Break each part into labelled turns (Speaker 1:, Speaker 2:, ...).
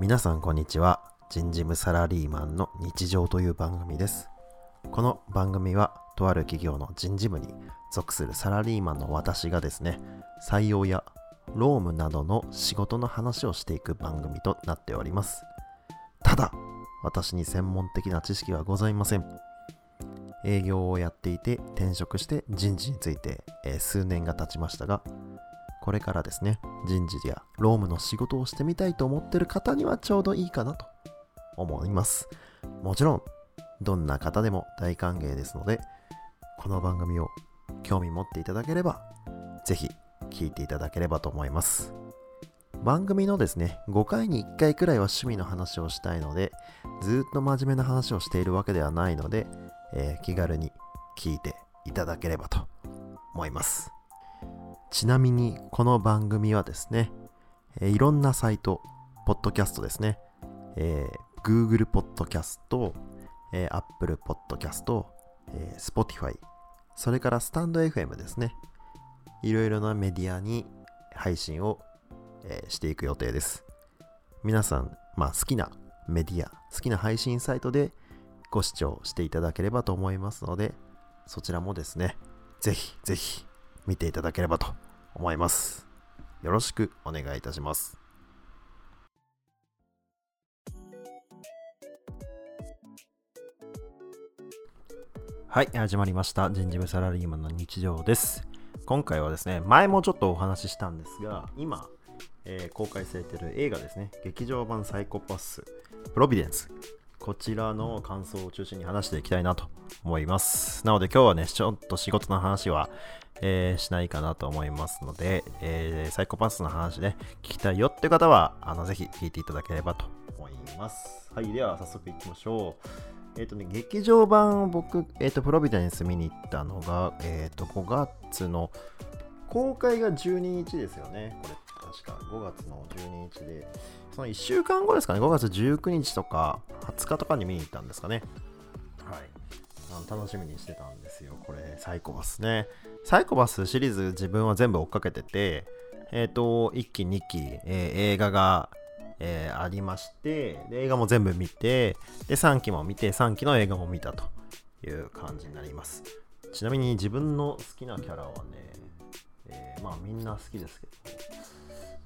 Speaker 1: 皆さんこんにちは。人事務サラリーマンの日常という番組です。この番組はとある企業の人事部に属するサラリーマンの私がですね採用や労務などの仕事の話をしていく番組となっております。ただ私に専門的な知識はございません。営業をやっていて転職して人事について、えー数年が経ちましたがこれからですね人事や労務の仕事をしてみたいと思ってる方にはちょうどいいかなと思います。もちろんどんな方でも大歓迎ですのでこの番組を興味持っていただければぜひ聞いていただければと思います。番組のですね5回に1回くらいは趣味の話をしたいのでずっと真面目な話をしているわけではないので、えー気軽に聞いていただければと思います。ちなみにこの番組はですね、えーいろんなサイト、ポッドキャストですね、えー Google ポッドキャスト、えー Apple ポッドキャスト、えー Spotify、それからスタンド FM ですね。いろいろなメディアに配信を、えーしていく予定です。皆さん、まあ、好きなメディア、好きな配信サイトでご視聴していただければと思いますので、そちらもですね、ぜひぜひ見ていただければと思います。よろしくお願いいたします。はい、始まりました。人事部サラリーマンの日常です。今回はですね、前もちょっとお話ししたんですが、今、えー公開されている映画ですね、劇場版サイコパス、プロビデンス。こちらの感想を中心に話していきたいなと思います。なので今日はね、ちょっと仕事の話は、えーしないかなと思いますので、えーサイコパスの話ね、聞きたいよって方は、あのぜひ聞いていただければと思います。はい、では早速いきましょう。えっ、とね、劇場版を僕、えっ、と、プロビデンス見に行ったのが、えっ、と、5月の、公開が12日ですよね。これ、確か5月の12日で、その1週間後ですかね、5月19日とか20日とかに見に行ったんですかね。あの楽しみにしてたんですよ。これ、サイコパスね。サイコパスシリーズ自分は全部追っかけてて、えっ、と、1期、2期、えー映画が、えーありましてで、映画も全部見て、で、3期も見て、3期の映画も見たという感じになります。ちなみに自分の好きなキャラはね、えまあみんな好きですけ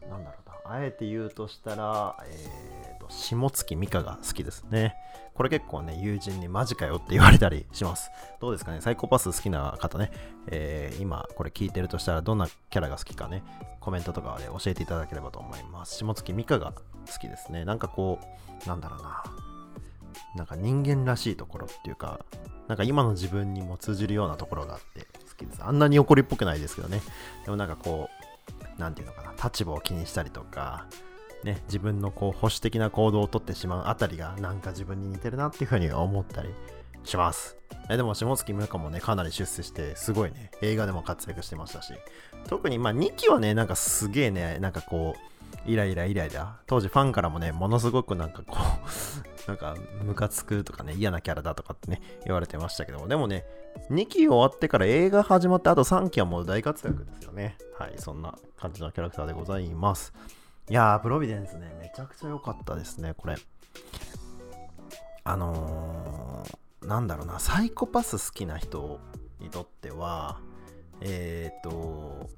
Speaker 1: ど、なんだろうな、あえて言うとしたら、えと、下月美香が好きですね。これ結構ね、友人にマジかよって言われたりします。どうですかね、サイコパス好きな方ね、えー今これ聞いてるとしたらどんなキャラが好きかね、コメントとかで教えていただければと思います。下月美香が好きですね。なんかこう、なんだろうな、なんか人間らしいところっていうか、なんか今の自分にも通じるようなところがあって好きです。あんなに怒りっぽくないですけどね。でもなんかこう、なんていうのかな、立場を気にしたりとか、ね、自分のこう保守的な行動をとってしまうあたりがなんか自分に似てるなっていうふうに思ったりします。えでも下月美香もね、かなり出世して、すごいね、映画でも活躍してましたし、特にまあ2期はね、なんかすげえね、なんかこう、イライライライラ、当時ファンからもね、ものすごくなんかこう、なんかムカつくとかね、嫌なキャラだとかってね、言われてましたけども、でもね、2期終わってから映画始まって、あと3期はもう大活躍ですよね。はい、そんな感じのキャラクターでございます。いやー、プロビデンスね、めちゃくちゃ良かったですね、これ。あのー、なんだろうな、サイコパス好きな人にとっては、えっ、ー、と、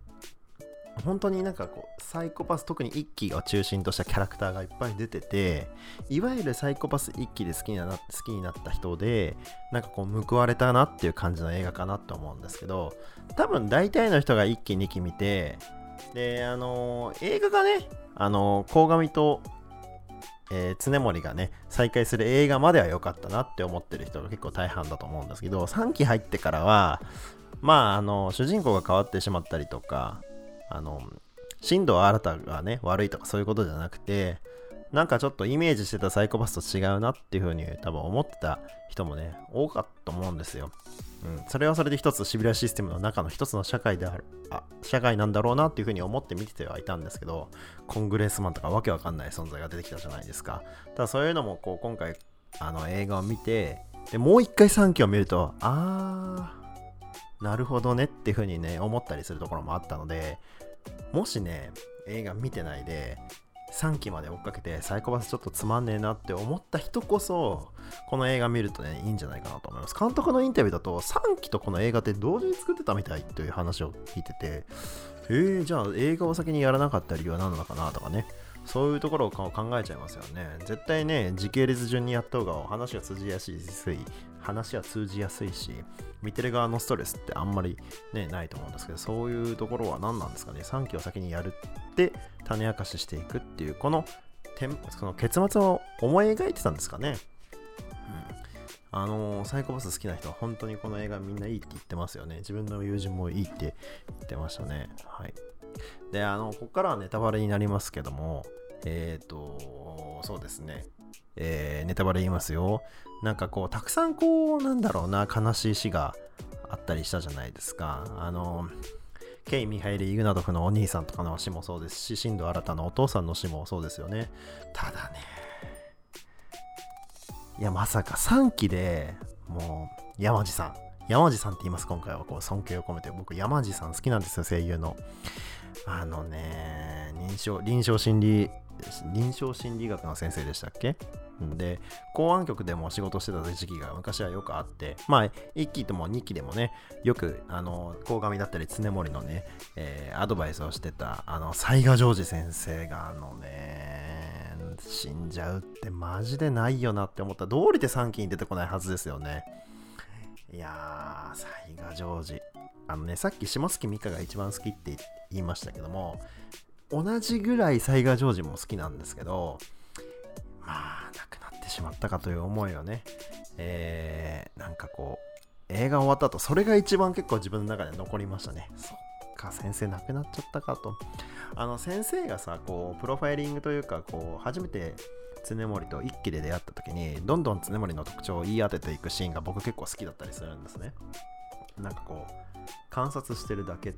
Speaker 1: 本当になんかこう、サイコパス、特に一期を中心としたキャラクターがいっぱい出てて、いわゆるサイコパス一期で好きにな好きになった人で、なんかこう、報われたなっていう感じの映画かなと思うんですけど、多分大体の人が一期二期見て、で、あのー映画がね、あのー、鴻上と、えー常森がね、再会する映画までは良かったなって思ってる人が結構大半だと思うんですけど、3期入ってからは、まあ、あの、主人公が変わってしまったりとか、あの、新藤新がね、悪いとかそういうことじゃなくて、なんかちょっとイメージしてたサイコパスと違うなっていう風に多分思ってた人もね、多かったと思うんですよ。うん、それはそれで一つシビラシステムの中の一つの社会である、あ、社会なんだろうなっていう風に思って見ててはいたんですけど、コングレスマンとかわけわかんない存在が出てきたじゃないですか。ただそういうのもこう今回あの映画を見て、でもう一回3期を見ると、あー、なるほどねっていう風にね、思ったりするところもあったので、もしね、映画見てないで、3期まで追っかけてサイコパスちょっとつまんねえなって思った人こそこの映画見るとねいいんじゃないかなと思います監督のインタビューだと3期とこの映画って同時に作ってたみたいという話を聞いててえー、じゃあ映画を先にやらなかった理由は何なのかなとかねそういうところを考えちゃいますよね。絶対ね、時系列順にやった方が話が通じやすい、話は通じやすいし、見てる側のストレスってあんまりね、ないと思うんですけど、そういうところは何なんですかね。3期を先にやるって種明かししていくっていう、このその結末を思い描いてたんですかね。うん、あのー、サイコパス好きな人は本当にこの映画みんないいって言ってますよね。自分の友人もいいって言ってましたね。はい。で、あの、ここからはネタバレになりますけども、えっ、ー、と、そうですね。えー、ネタバレ言いますよ。なんかこう、たくさんこう、なんだろうな、悲しい死があったりしたじゃないですか。あの、ケイ・ミハイル・イグナドフのお兄さんとかの死もそうですし、新藤新のお父さんの死もそうですよね。ただね、いや、まさか3期でもう、山地さん。山地さんって言います、今回はこう尊敬を込めて。僕、山地さん好きなんですよ、声優の。あのね、臨床、臨床心理臨床心理学の先生でしたっけ？で、公安局でも仕事してた時期が昔はよくあって、まあ、1期とも2期でもね、よく、あの、鴻上だったり、常森のね、えー、アドバイスをしてた、あの、雑賀ジョージ先生が、あのね、死んじゃうってマジでないよなって思った。道理で3期に出てこないはずですよね。いやー、雑賀ジョージ。あのね、さっき下月美香が一番好きって言いましたけども、同じぐらい雑賀ジョージも好きなんですけど、まあ、亡くなってしまったかという思いをね、えー、なんかこう、映画終わった後、それが一番結構自分の中で残りましたね。そっか、先生亡くなっちゃったかと。あの、先生がさ、こう、プロファイリングというか、こう、初めて常森と一気で出会った時に、どんどん常森の特徴を言い当てていくシーンが僕結構好きだったりするんですね。なんかこう、観察してるだけ、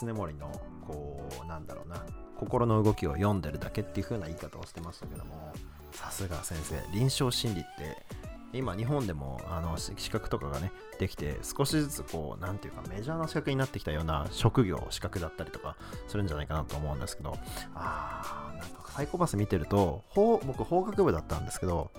Speaker 1: 常森の、こう、なんだろうな、心の動きを読んでるだけっていう風な言い方をしてましたけどもさすが先生臨床心理って今日本でもあの資格とかがねできて少しずつこう何ていうかメジャーな資格になってきたような職業資格だったりとかするんじゃないかなと思うんですけどあーなんかサイコパス見てると僕法学部だったんですけど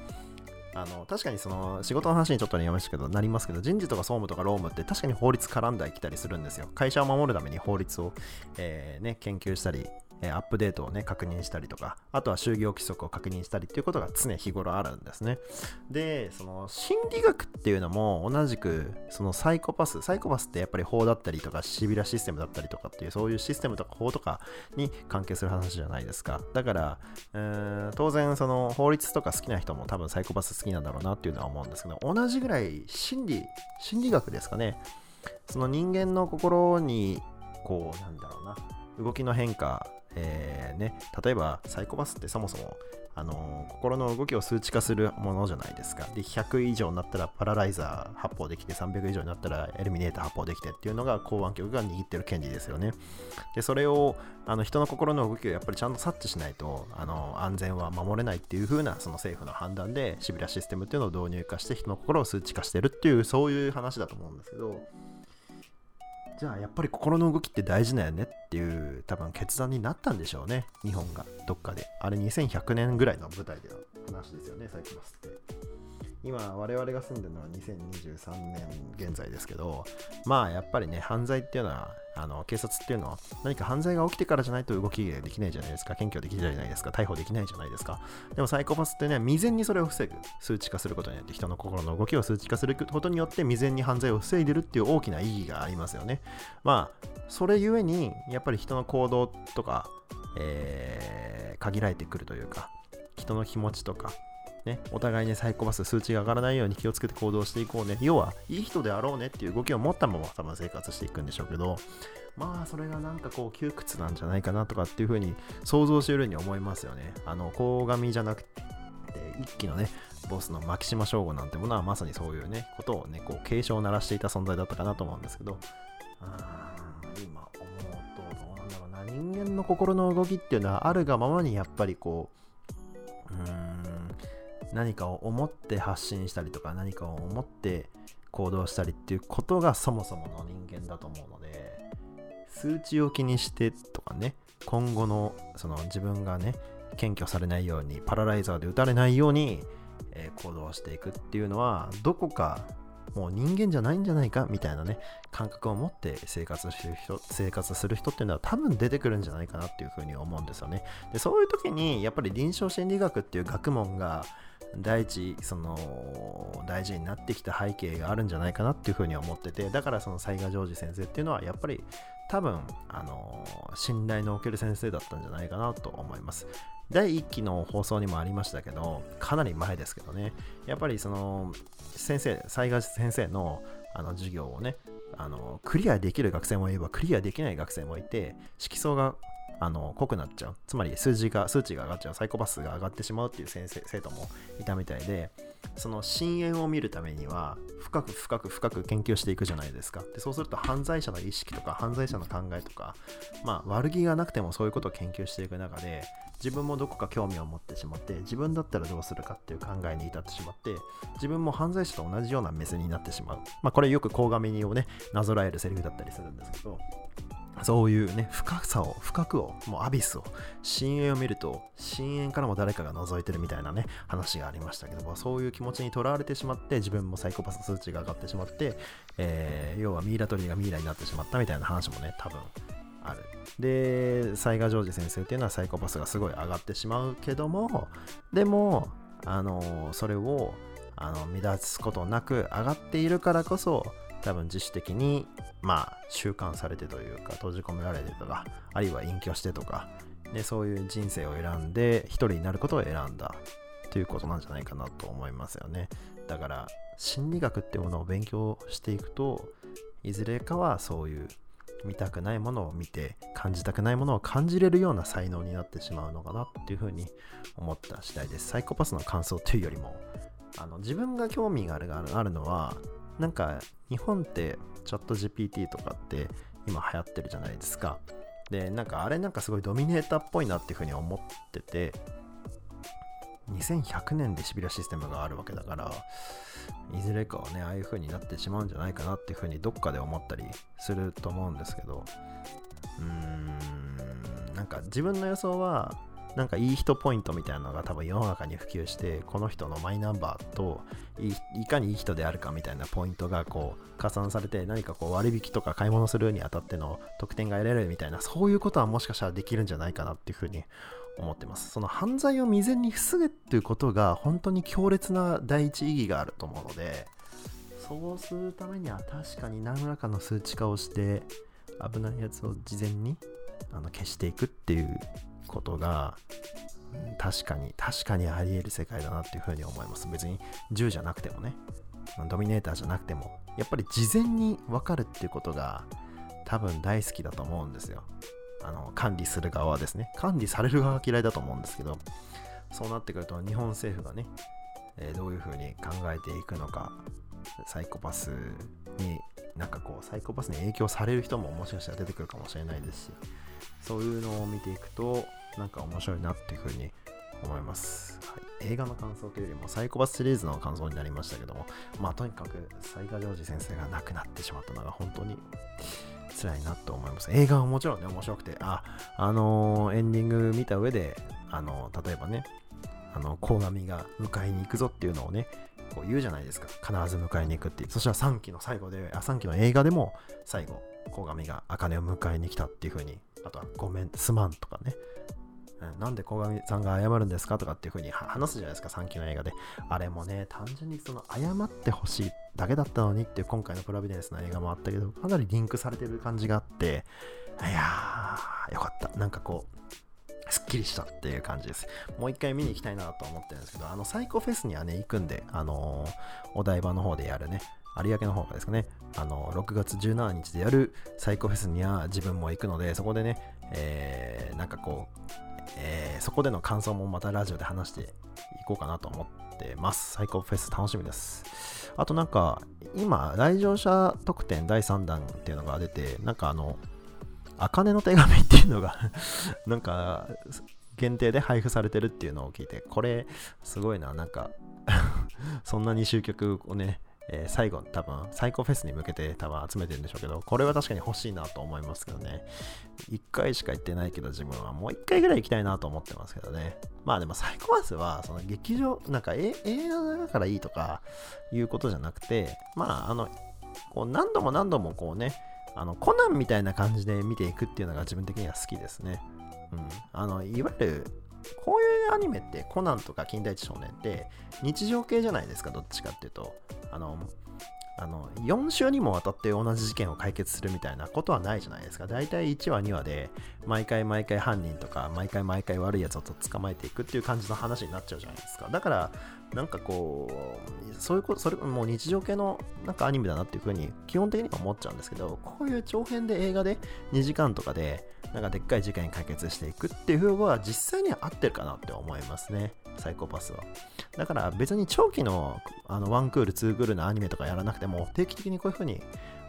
Speaker 1: あの確かにその仕事の話にちょっとなりましたけどなりますけど人事とか総務とか労務って確かに法律絡んできたりするんですよ。会社を守るために法律を、えーね、研究したりえアップデートをね、確認したりとか、あとは就業規則を確認したりっていうことが常日頃あるんですね。で、その心理学っていうのも同じく、そのサイコパス、サイコパスってやっぱり法だったりとか、シビラシステムだったりとかっていう、そういうシステムとか法とかに関係する話じゃないですか。だから、えー、当然その法律とか好きな人も多分サイコパス好きなんだろうなっていうのは思うんですけど、同じぐらい心理、心理学ですかね。その人間の心に、こう、なんだろうな、動きの変化えー、ね、例えばサイコパスってそもそも、あのー、心の動きを数値化するものじゃないですか。で、100以上になったらパラライザー発砲できて、300以上になったらエルミネーター発砲できてっていうのが公安局が握ってる権利ですよね。で、それをあの人の心の動きをやっぱりちゃんと察知しないと、あの安全は守れないっていう風なその政府の判断でシビラシステムっていうのを導入化して人の心を数値化してるっていう、そういう話だと思うんですけど、じゃあやっぱり心の動きって大事だよねっていう多分決断になったんでしょうね日本が。どっかで。あれ2100年ぐらいの舞台での話ですよねサイクマスって今我々が住んでるのは2023年現在ですけどまあやっぱりね犯罪っていうのはあの警察っていうのは何か犯罪が起きてからじゃないと動きできないじゃないですか。検挙できないじゃないですか。逮捕できないじゃないですか。でもサイコパスってね未然にそれを防ぐ数値化することによって人の心の動きを数値化することによって未然に犯罪を防いでるっていう大きな意義がありますよね。まあそれゆえにやっぱり人の行動とか、えー、限られてくるというか人の気持ちとかね、お互いにサイコパス数値が上がらないように気をつけて行動していこうね。要は、いい人であろうねっていう動きを持ったまま多分生活していくんでしょうけど、まあ、それがなんかこう、窮屈なんじゃないかなとかっていうふうに想像しているように思いますよね。あの、鴻上じゃなくて、一期のね、ボスの牧島省吾なんてものはまさにそういうね、ことをね、こう、警鐘を鳴らしていた存在だったかなと思うんですけど、あ今思うと、どうなんだろうな、人間の心の動きっていうのはあるがままにやっぱりこう、うん、何かを思って発信したりとか何かを思って行動したりっていうことがそもそもの人間だと思うので数値を気にしてとかね今後のその自分がね検挙されないようにパラライザーで撃たれないように、えー、行動していくっていうのはどこかもう人間じゃないんじゃないかみたいなね感覚を持って生活する人生活する人っていうのは多分出てくるんじゃないかなっていうふうに思うんですよね。でそういう時にやっぱり臨床心理学っていう学問が第一その大事になってきた背景があるんじゃないかなっていうふうに思っててだからその雑賀ジョージ先生っていうのはやっぱり多分あの信頼のおける先生だったんじゃないかなと思います。第1期の放送にもありましたけどかなり前ですけどねやっぱりその先生雑賀先生のあの授業をねあのクリアできる学生もいればクリアできない学生もいて色素があの濃くなっちゃう。つまり数字が数値が上がっちゃう。サイコパスが上がってしまうっていう先生生徒もいたみたいでその深淵を見るためには深く深く深く研究していくじゃないですか。でそうすると犯罪者の意識とか犯罪者の考えとかまあ悪気がなくてもそういうことを研究していく中で自分もどこか興味を持ってしまって自分だったらどうするかっていう考えに至ってしまって自分も犯罪者と同じような目線になってしまう。まあこれよく鴻上にをねなぞらえるセリフだったりするんですけどそういうね、深さを、深くを、もうアビスを、深淵を見ると、深淵からも誰かが覗いてるみたいなね、話がありましたけども、そういう気持ちにとらわれてしまって、自分もサイコパス数値が上がってしまって、えー、要はミイラ取りがミイラになってしまったみたいな話もね、多分ある。で、雑賀ジョージ先生っていうのはサイコパスがすごい上がってしまうけども、でも、あの、それを、あの、乱すことなく上がっているからこそ、多分自主的にまあ習慣されてというか閉じ込められてとかあるいは隠居してとかでそういう人生を選んで一人になることを選んだということなんじゃないかなと思いますよね。だから心理学っていうものを勉強していくといずれかはそういう見たくないものを見て感じたくないものを感じれるような才能になってしまうのかなっていうふうに思った次第です。サイコパスの感想というよりもあの自分が興味があるあるのはなんか日本ってチャット GPT とかって今流行ってるじゃないですか。で、なんかあれなんかすごいドミネーターっぽいなっていうふうに思ってて、2100年でシビラシステムがあるわけだから、いずれかはね、ああいう風になってしまうんじゃないかなっていう風にどっかで思ったりすると思うんですけど、うーん、なんか自分の予想は、なんかいい人ポイントみたいなのが多分世の中に普及してこの人のマイナンバーといかにいい人であるかみたいなポイントがこう加算されて何かこう割引とか買い物するにあたっての得点が得られるみたいなそういうことはもしかしたらできるんじゃないかなっていうふうに思ってます。その犯罪を未然に防ぐっていうことが本当に強烈な第一意義があると思うのでそうするためには確かに何らかの数値化をして危ないやつを事前にあの消していくっていうことが確かに確かにあり得る世界だなっていうふうに思います。別に銃じゃなくてもね。ドミネーターじゃなくても。やっぱり事前に分かるっていうことが多分大好きだと思うんですよ。あの管理する側はですね。管理される側は嫌いだと思うんですけどそうなってくると日本政府がね、えー、どういうふうに考えていくのかサイコパスになんかこうサイコパスに影響される人ももしかしたら出てくるかもしれないですしそういうのを見ていくとなんか面白いなっていうふうに思います、はい、映画の感想というよりもサイコパスシリーズの感想になりましたけども。まあとにかく雑賀ジョージ先生が亡くなってしまったのが本当に辛いなと思います。映画はもちろんね面白くてああのー、エンディング見た上であのー、例えばねあの鴻上が迎えに行くぞっていうのをねこう言うじゃないですか。必ず迎えに行くっていう。そしたら3期の最後であ3期の映画でも最後鴻上が茜を迎えに来たっていう風にあとはごめんすまんとかね。なんで鴻上さんが謝るんですかとかっていう風に話すじゃないですか、3期の映画で。あれもね、単純にその謝ってほしいだけだったのにっていう今回のプロビデンスの映画もあったけど、かなりリンクされてる感じがあって、いやー、よかった。なんかこう、すっきりしたっていう感じです。もう一回見に行きたいなと思ってるんですけど、あの、サイコフェスにはね、行くんで、あのー、お台場の方でやるね、有明の方がですかね、あの、6月17日でやるサイコフェスには自分も行くので、そこでね、えー、なんかこう、そこでの感想もまたラジオで話していこうかなと思ってます。サイコフェス楽しみです。あとなんか、今、来場者特典第3弾っていうのが出て、なんかあの、茜の手紙っていうのが なんか、限定で配布されてるっていうのを聞いて、これ、すごいな、なんか そんなに集客をね、えー、最後、多分、サイコフェスに向けて多分集めてるんでしょうけど、これは確かに欲しいなと思いますけどね。1回しか行ってないけど、自分はもう1回ぐらい行きたいなと思ってますけどね。まあでも、サイコパスは、その劇場、なんか映画だからいいとかいうことじゃなくて、まあ、あの、こう何度も何度もこうね、あのコナンみたいな感じで見ていくっていうのが自分的には好きですね。うん、あのいわゆるこういうアニメってコナンとか金田一少年って日常系じゃないですかどっちかっていうと。あのあの4週にもわたって同じ事件を解決するみたいなことはないじゃないですか。大体1話2話で毎回毎回犯人とか毎回毎回悪いやつを捕まえていくっていう感じの話になっちゃうじゃないですか。だからなんかこうそういうことそれもう日常系のなんかアニメだなっていうふうに基本的には思っちゃうんですけどこういう長編で映画で2時間とかでなんかでっかい事件解決していくっていう風は実際には合ってるかなって思いますねサイコパスは。だから別に長期のあの1クール、2クールのアニメとかやらなくても、定期的にこういう風に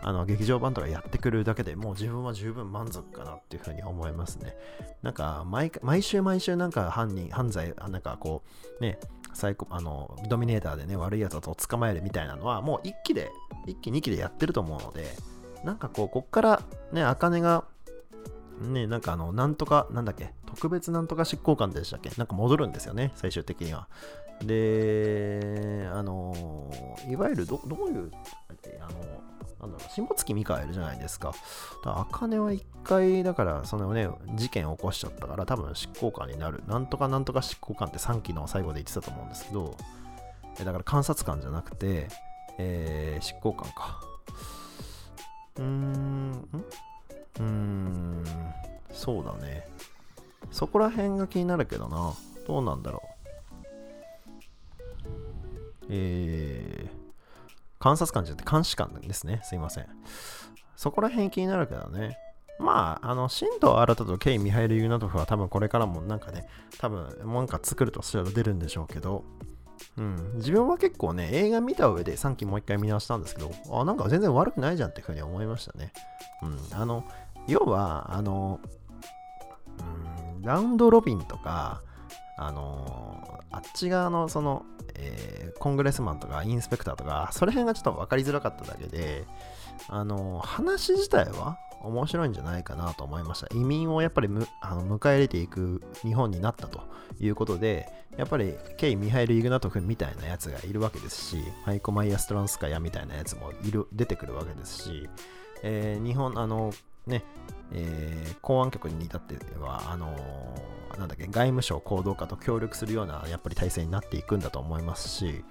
Speaker 1: あの劇場版とかやってくるだけでもう自分は十分満足かなっていう風に思いますね。なんか毎毎週毎週なんか犯人、犯罪、なんかこうね、サイコあのドミネーターでね、悪いやつを捕まえるみたいなのはもう1期で、1期2期でやってると思うので、なんかこう、こっからね、茜がね、なんかあの、なんとか、なんだっけ、特別なんとか執行官でしたっけなんか戻るんですよね、最終的には。で、あの、いわゆるど、どういう、あの、なんだろう、下月美香いるじゃないですか。あかねは一回、だから、そのね、事件起こしちゃったから、多分執行官になる。なんとかなんとか執行官って3期の最後で言ってたと思うんですけど、だから監察官じゃなくて、えー、執行官か。うーん、ん？うーん、そうだね。そこら辺が気になるけどな。どうなんだろう。え監察官じゃなくて監視官ですね。すいません。そこら辺気になるけどね。まあ、あの、新藤新とケイ・ミハイル・ユナトフは多分これからもなんかね、多分、なんか作るとしたら出るんでしょうけど、うん、自分は結構ね、映画見た上で3期もう一回見直したんですけど、あ、なんか全然悪くないじゃんっていうふうに思いましたね。うん、あの、要は、あの、うん、ラウンドロビンとか、あのあっち側のその、えー、コングレスマンとかインスペクターとか、その辺がちょっと分かりづらかっただけで、あの話自体は面白いんじゃないかなと思いました。移民をやっぱりあの迎え入れていく日本になったということで、やっぱりケイ・ミハイル・イグナトフみたいなやつがいるわけですし、マイコ・マイヤ・ストランスカヤみたいなやつもいる出てくるわけですし、えー、日本、あの、ね、えー、公安局に至っては、あのー、なんだっけ、外務省行動課と協力するような、やっぱり体制になっていくんだと思いますし、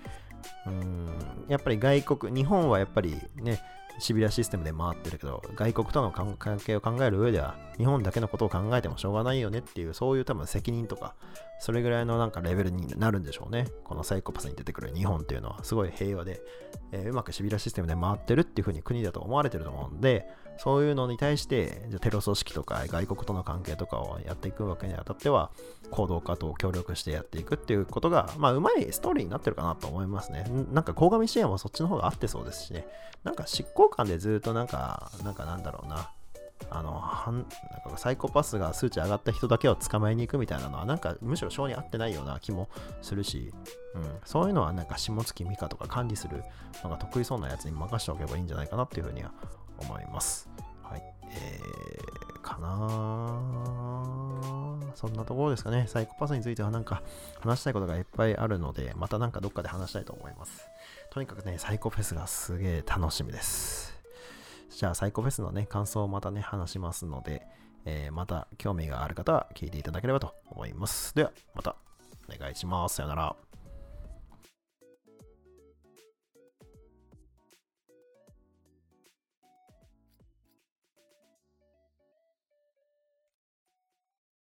Speaker 1: うん、やっぱり外国、日本はやっぱりね、シビラシステムで回ってるけど、外国との関係を考える上では、日本だけのことを考えてもしょうがないよねっていう、そういう多分責任とか、それぐらいのなんかレベルになるんでしょうね。このサイコパスに出てくる日本っていうのは、すごい平和で、えー、うまくシビラシステムで回ってるっていう風に国だと思われてると思うんで、そういうのに対して、じゃテロ組織とか外国との関係とかをやっていくわけにあたっては、行動家と協力してやっていくっていうことが、まあ、うまいストーリーになってるかなと思いますね。なんか、鴻上支援はそっちの方が合ってそうですしね。なんか、執行官でずっとなんか、なんかなんだろうな。あの、はんなんかサイコパスが数値上がった人だけを捕まえに行くみたいなのは、なんかむしろ性に合ってないような気もするし、うん、そういうのはなんか下月美香とか管理するのが得意そうなやつに任せておけばいいんじゃないかなっていうふうには思います。えー、かなそんなところですかね。サイコパスについてはなんか話したいことがいっぱいあるので、またなんかどっかで話したいと思います。とにかくね、サイコフェスがすげえ楽しみです。じゃあ、サイコフェスのね、感想をまたね、話しますので、えー、また興味がある方は聞いていただければと思います。では、またお願いします。さよなら。